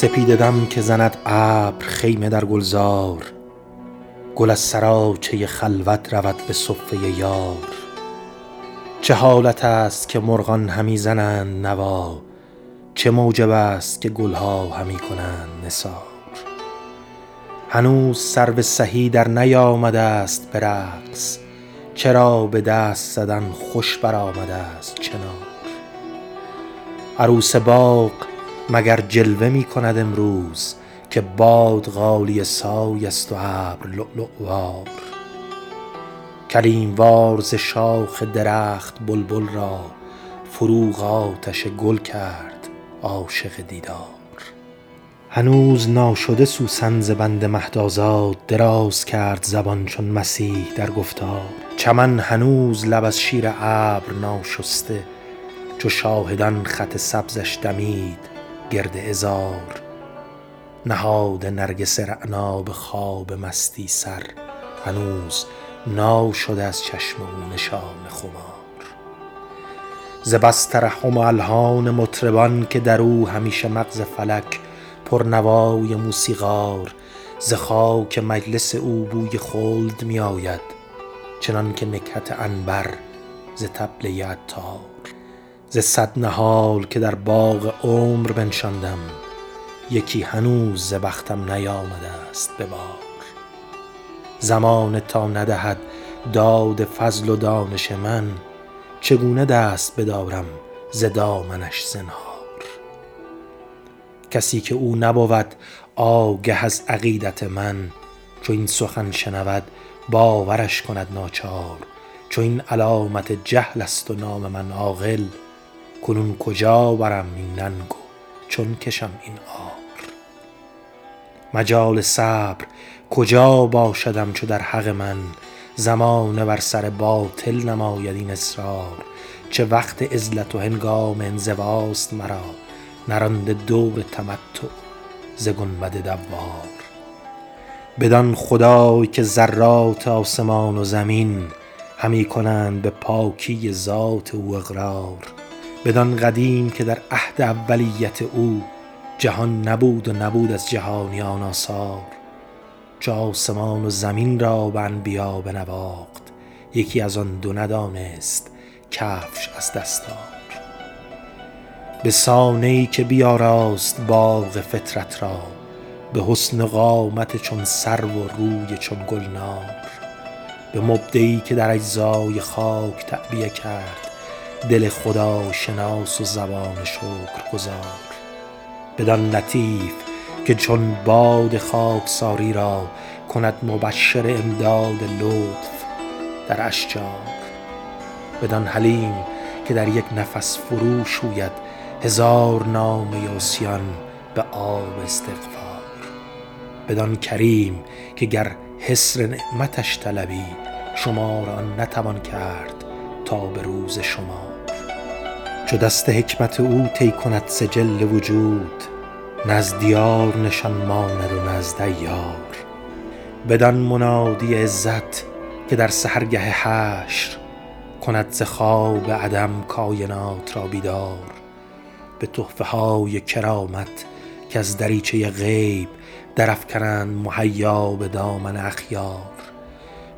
سپیده دم که زند ابر خیمه در گلزار. گل از سراچه خلوت رود به صفه یار. چه حالت است که مرغان همی زنند نوا؟ چه موجب است که گل ها همی کنند نثار؟ هنوز سرو سهی در نیامده است به رقص. چرا به دست زدن خوش برآمده است چنار؟ عروس باغ مگر جلوه می کند امروز که باد غالیه سای است و ابر لؤلؤ وار کلیم وار ز شاخ درخت بلبل را فروغ آتش گل کرد عاشق دیدار. هنوز ناشده سوسن ز بند مهد آزاد دراز کرد زبان چون مسیح در گفتار. چمن هنوز لب از شیر ابر ناشسته چو شاهدان خط سبزش دمید گرد عذار نهاده نرگس رعنا به خواب مستی سر هنوز ناشده از چشم او نشان خمار. ز بس ترحم و الحان مطربان که در او همیشه مغز فلک پرنوای موسیقار ز خاک مجلس او بوی خلد می آید چنان که نکهت عنبر ز طبله عطار ز صد نهال که در باغ عمر بنشاندم یکی هنوز ز بختم نیامده است به بار زمانه تا ندهد داد فضل و دانش من چگونه دست بدارم ز دامنش زنهار؟ کسی که او نبود آگه از عقیدت من چو این سخن شنود باورش کند ناچار چو این علامت جهل است و نام من عاقل کنون کجا برم این ننگ و چون کشم این عار. مجال صبر کجا باشدم چو در حق من؟ زمانه بر سر باطل نماید این اصرار. چه وقت عزلت و هنگام انزواست مرا؟ نرانده دور تمتع ز گنبد دوار. بدان خدای که ذرات آسمان و زمین همی کنند به پاکی ذات او اقرار. بدان قدیم که در عهد اولیت او جهان نبود و نبود از جهانیان آثار. چو آسمان و زمین را به انبیا بنواخت یکی از آن دو ندانست کفش از دستار به سانه ای که بیاراست باغ فطرت را به حسن قامت چون سرو و روی چون گلنار. به مبدعی که در اجزای خاک تعبیه کرد دل خداشناس و زبان شکرگزار بدان لطیف که چون باد خاکساری را کند مبشر امداد لطف در اشجار. بدان حلیم که در یک نفس فرو شوید هزار نامه عصیان به آب استغفار. بدان کریم که گر حصر نعمتش طلبی شمار آن نتوان کرد تا به روز شمار چو دست حکمت او طی کند سجل وجود نه از دیار نشان ماند و نه از دیار بدان منادی عزت که در سحرگه حشر کند ز خواب عدم کاینات را بیدار. به تحفه های کرامت کز دریچه غیب درافکنند مهیا به دامن اخیار.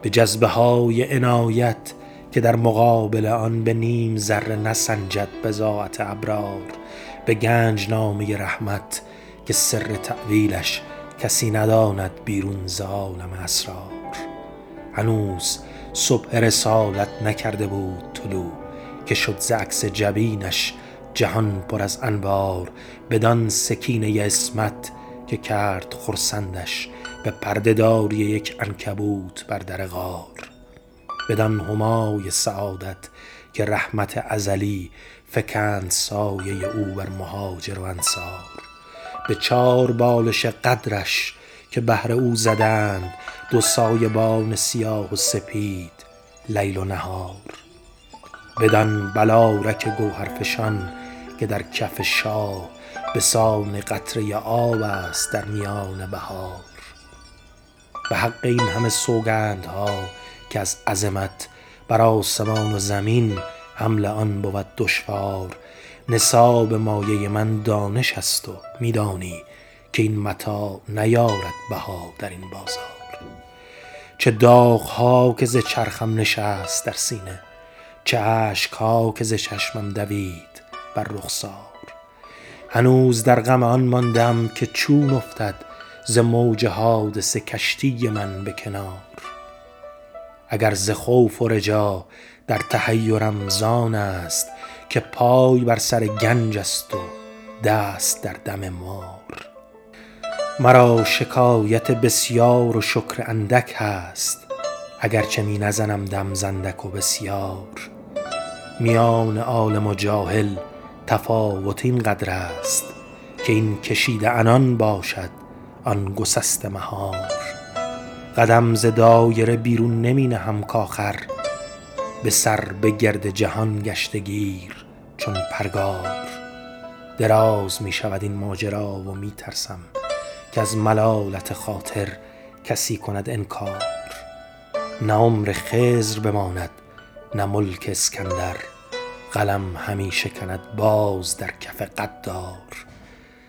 به جذبه های عنایت که در مقابل آن به نیم ذره نسنجد بضاعت ابرار به گنجنامه رحمت که سر تأویلش کسی نداند بیرون ز عالم اسرار. هنوز صبح رسالت نکرده بود طلوع که شد ز جبینش جهان پر از انوار بدان سکینه عصمت که کرد خرسندش به پرده داری یک عنکبوت بر در غار. بدان همای سعادت که رحمت ازلی فکند سایه او بر مهاجر و انصار. به چار بالش قدرش که بهر او زدند دو سایبان سیاه و سپید لیل و نهار. بدان بلارک گوهرفشان که در کف شاه به سان قطره آب است در میان بهار. به حق این همه سوگندها که از عظمت بر آسمان و زمین حمل آن بود دشوار. نصاب مایه من دانش است و می دانی که این متا نیارد بها در این بازار. چه داغ ها که ز چرخم نشست در سینه چه اشک ها که ز چشمم دوید بر رخسار. هنوز در غم آن ماندم که چون افتد ز موج حادثه کشتی من به کنار. اگر ز خوف و رجا در تحیرم زان است که پای بر سر گنج است و دست در دم مار. مرا شکایت بسیار و شکر اندک هست اگر چه می نزنم دم ز اندک و بسیار. میان عالم و جاهل تفاوت این قدر است که این کشیده عنان باشد آن گسسته مهار. قدم ز دایره بیرون نمی نهم کآخر به سر به گرد جهان گشته گیر چون پرگار. دراز می شود این ماجرا و می ترسم کز ملالت خاطر کسی کند انکار. نه عمر خضر بماند نه ملک اسکندر قلم همی شکند باز در کف غدار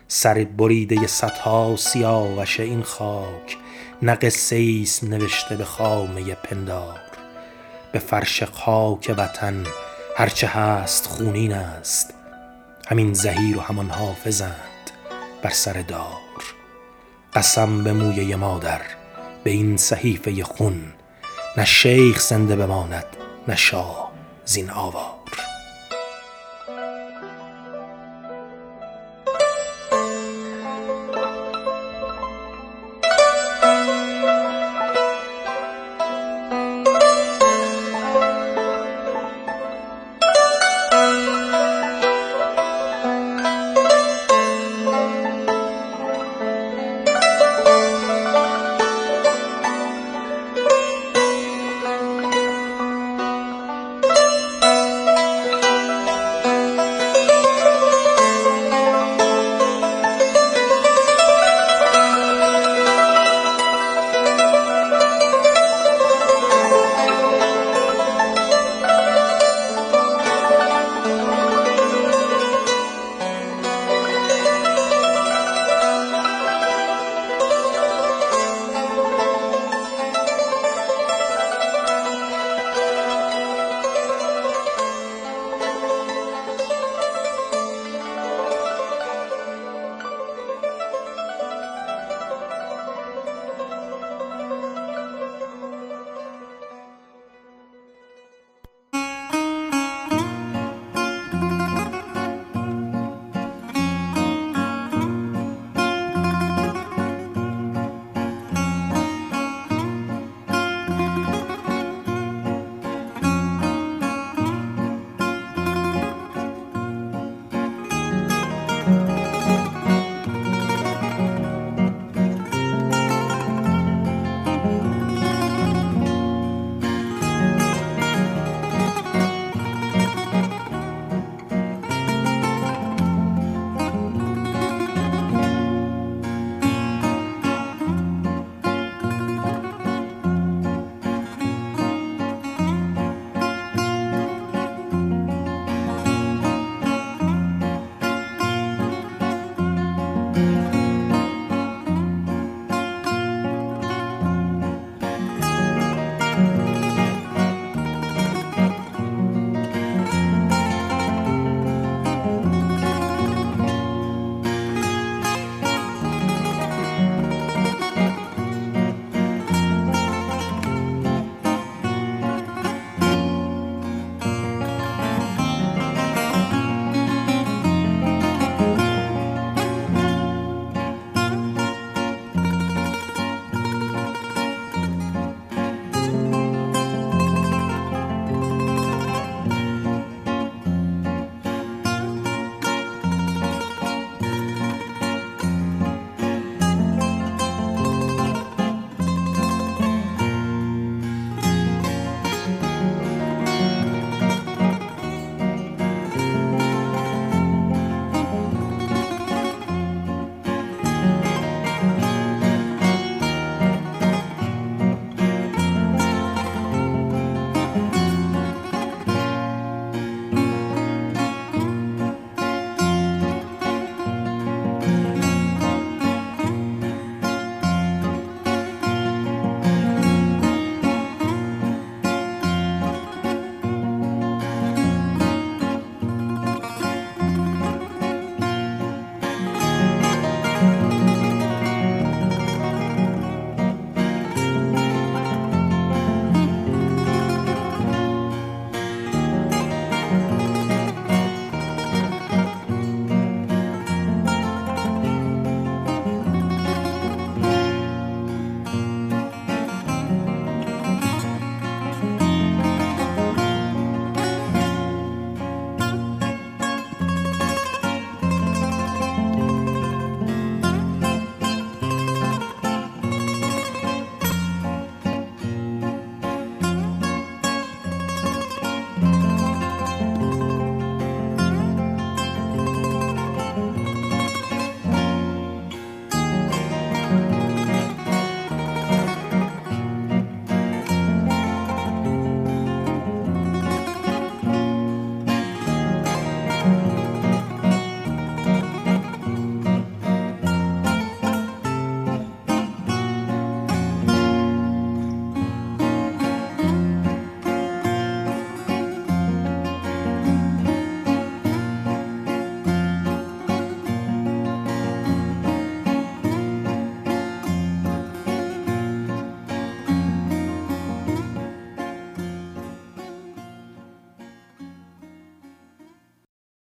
سر بریده صدها سیاوش این خاک نه قصه ایست نوشته به خامه پندار. به فرش خاک وطن هر چه هست خونین است. همین زحیر و همان حافظند بر سر دار. قسم به مویه مادر به این صحیفه خون. نه شیخ زنده بماند نه شاه زین آوار.